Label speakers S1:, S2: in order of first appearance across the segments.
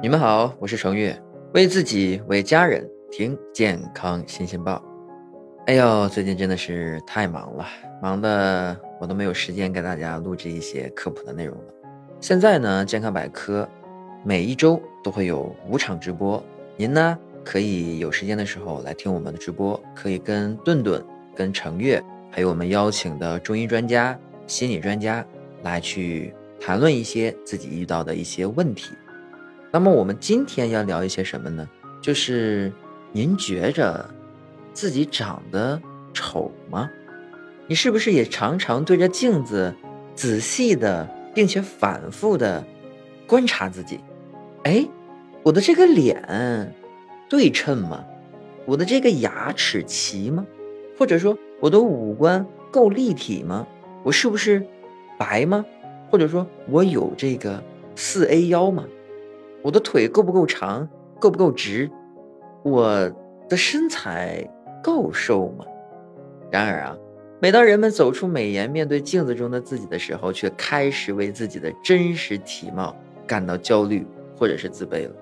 S1: 你们好，我是程月，为自己为家人听健康新鲜报。哎呦，最近真的是太忙了，忙的我都没有时间给大家录制一些科普的内容了。现在呢，健康百科每一周都会有五场直播，您呢可以有时间的时候来听我们的直播，可以跟顿顿、跟程月，还有我们邀请的中医专家、心理专家来去谈论一些自己遇到的一些问题。那么我们今天要聊一些什么呢？就是您觉着自己长得丑吗？你是不是也常常对着镜子仔细的并且反复的观察自己？哎，我的这个脸对称吗？我的这个牙齿齐吗？或者说我的五官够立体吗？我是不是白吗？或者说我有这个四 A 腰吗？我的腿够不够长，够不够直？我的身材够瘦吗？然而啊，每当人们走出美颜，面对镜子中的自己的时候，却开始为自己的真实体貌感到焦虑或者是自卑了。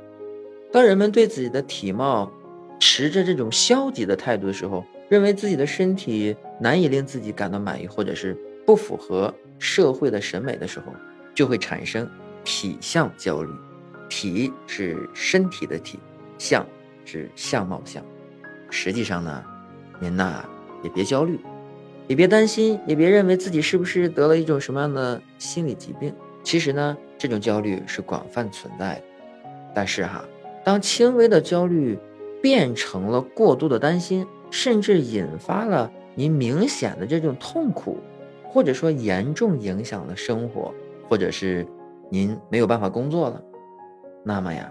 S1: 当人们对自己的体貌持着这种消极的态度的时候，认为自己的身体难以令自己感到满意，或者是不符合社会的审美的时候，就会产生体相焦虑。体是身体的体，相是相貌的相。实际上呢，您呐也别焦虑，也别担心，也别认为自己是不是得了一种什么样的心理疾病。其实呢，这种焦虑是广泛存在的。但是哈，当轻微的焦虑变成了过度的担心，甚至引发了您明显的这种痛苦，或者说严重影响了生活，或者是您没有办法工作了。那么呀，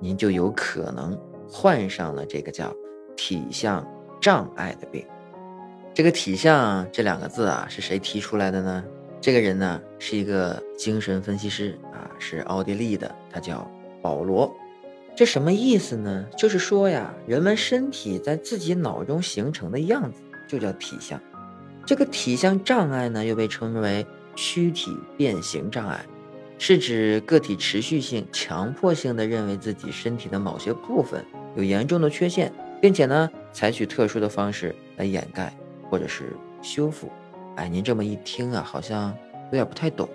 S1: 您就有可能患上了这个叫体相障碍的病。这个体相这两个字啊，是谁提出来的呢？这个人呢，是一个精神分析师啊，是奥地利的，他叫保罗。这什么意思呢？就是说呀，人们身体在自己脑中形成的样子，就叫体相。这个体相障碍呢，又被称为躯体变形障碍。是指个体持续性、强迫性的认为自己身体的某些部分有严重的缺陷，并且呢，采取特殊的方式来掩盖或者是修复。哎，您这么一听啊，好像有点不太懂。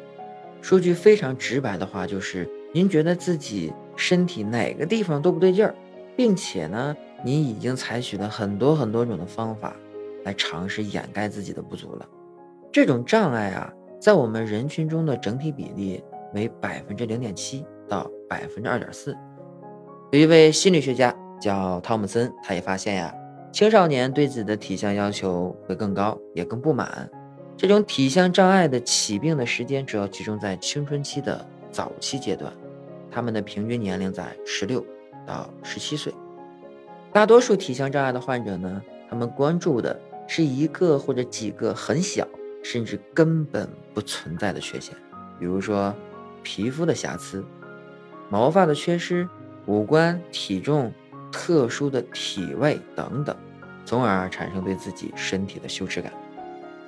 S1: 说句非常直白的话，就是您觉得自己身体哪个地方都不对劲儿，并且呢，您已经采取了很多很多种的方法来尝试掩盖自己的不足了。这种障碍啊，在我们人群中的整体比例。为百分之零点七到百分之二点四。有一位心理学家叫汤姆森，他也发现呀，青少年对自己的体相要求会更高，也更不满。这种体相障碍的起病的时间主要集中在青春期的早期阶段，他们的平均年龄在十六到十七岁。大多数体相障碍的患者呢，他们关注的是一个或者几个很小，甚至根本不存在的缺陷，比如说。皮肤的瑕疵、毛发的缺失、五官、体重、特殊的体位等等，从而产生对自己身体的羞耻感，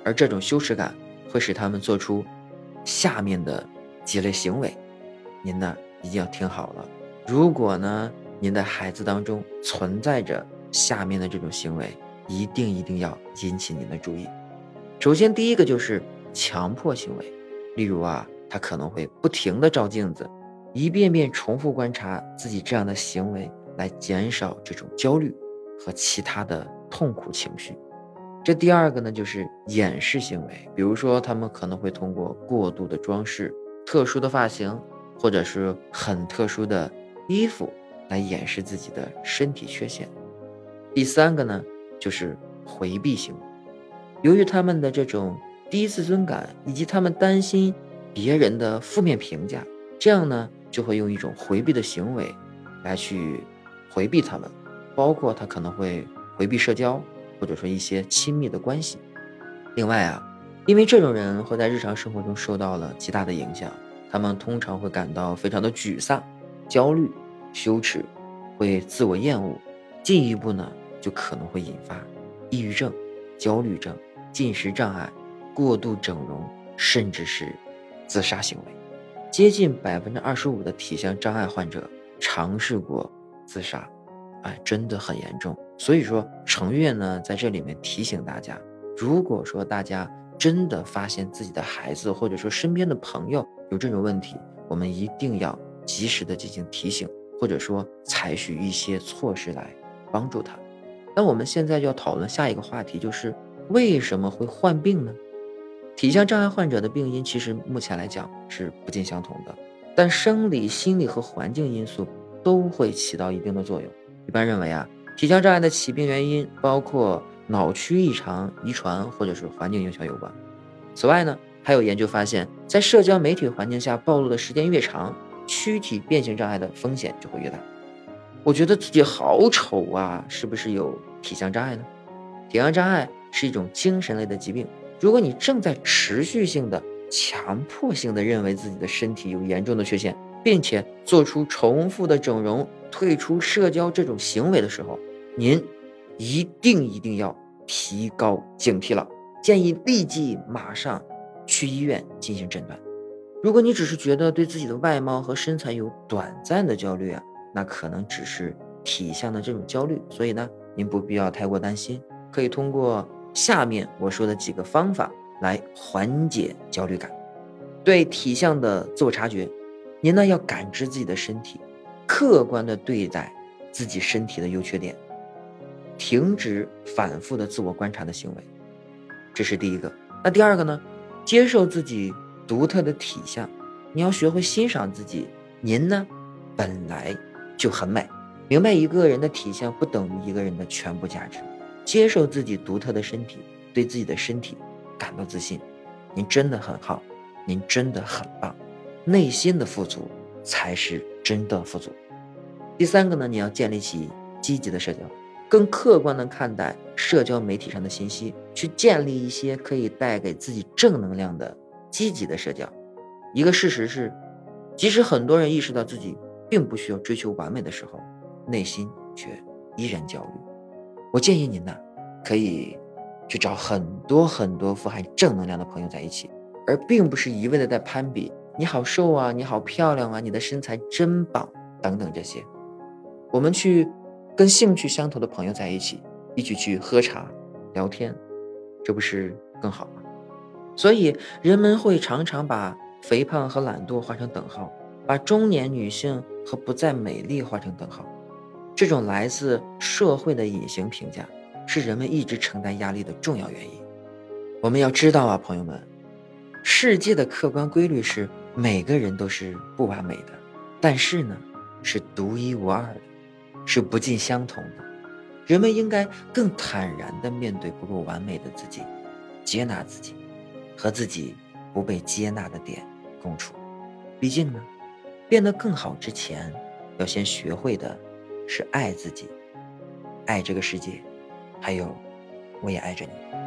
S1: 而这种羞耻感会使他们做出下面的几类行为。您呢一定要听好了，如果呢您的孩子当中存在着下面的这种行为，一定一定要引起您的注意。首先，第一个就是强迫行为，例如啊。他可能会不停地照镜子，一遍遍重复观察自己这样的行为，来减少这种焦虑和其他的痛苦情绪。这第二个呢，就是掩饰行为，比如说他们可能会通过过度的装饰、特殊的发型，或者是很特殊的衣服来掩饰自己的身体缺陷。第三个呢，就是回避行为，由于他们的这种低自尊感，以及他们担心。别人的负面评价，这样呢就会用一种回避的行为来去回避他们，包括他可能会回避社交，或者说一些亲密的关系。另外啊，因为这种人会在日常生活中受到了极大的影响，他们通常会感到非常的沮丧、焦虑、羞耻，会自我厌恶，进一步呢就可能会引发抑郁症、焦虑症、进食障碍、过度整容，甚至是。自杀行为，接近百分之二十五的体相障碍患者尝试过自杀，哎，真的很严重。所以说，程月呢在这里面提醒大家，如果说大家真的发现自己的孩子或者说身边的朋友有这种问题，我们一定要及时的进行提醒，或者说采取一些措施来帮助他。那我们现在就要讨论下一个话题，就是为什么会患病呢？体相障碍患者的病因其实目前来讲是不尽相同的，但生理、心理和环境因素都会起到一定的作用。一般认为啊，体相障碍的起病原因包括脑区异常、遗传或者是环境影响有关。此外呢，还有研究发现，在社交媒体环境下暴露的时间越长，躯体变形障碍的风险就会越大。我觉得自己好丑啊，是不是有体相障碍呢？体相障碍是一种精神类的疾病。如果你正在持续性的、强迫性的认为自己的身体有严重的缺陷，并且做出重复的整容、退出社交这种行为的时候，您一定一定要提高警惕了。建议立即马上去医院进行诊断。如果你只是觉得对自己的外貌和身材有短暂的焦虑啊，那可能只是体相的这种焦虑。所以呢，您不必要太过担心，可以通过。下面我说的几个方法来缓解焦虑感。对体相的自我察觉，您呢要感知自己的身体，客观的对待自己身体的优缺点，停止反复的自我观察的行为，这是第一个。那第二个呢？接受自己独特的体相，你要学会欣赏自己。您呢，本来就很美。明白一个人的体相不等于一个人的全部价值。接受自己独特的身体，对自己的身体感到自信。您真的很好，您真的很棒，内心的富足才是真的富足。第三个呢，你要建立起积极的社交，更客观的看待社交媒体上的信息，去建立一些可以带给自己正能量的积极的社交。一个事实是，即使很多人意识到自己并不需要追求完美的时候，内心却依然焦虑。我建议您呢，可以去找很多很多富含正能量的朋友在一起，而并不是一味的在攀比。你好瘦啊，你好漂亮啊，你的身材真棒等等这些。我们去跟兴趣相投的朋友在一起，一起去喝茶聊天，这不是更好吗？所以人们会常常把肥胖和懒惰画成等号，把中年女性和不再美丽画成等号。这种来自社会的隐形评价，是人们一直承担压力的重要原因。我们要知道啊，朋友们，世界的客观规律是每个人都是不完美的，但是呢，是独一无二的，是不尽相同的。人们应该更坦然地面对不够完美的自己，接纳自己，和自己不被接纳的点共处。毕竟呢，变得更好之前，要先学会的。是爱自己，爱这个世界，还有，我也爱着你。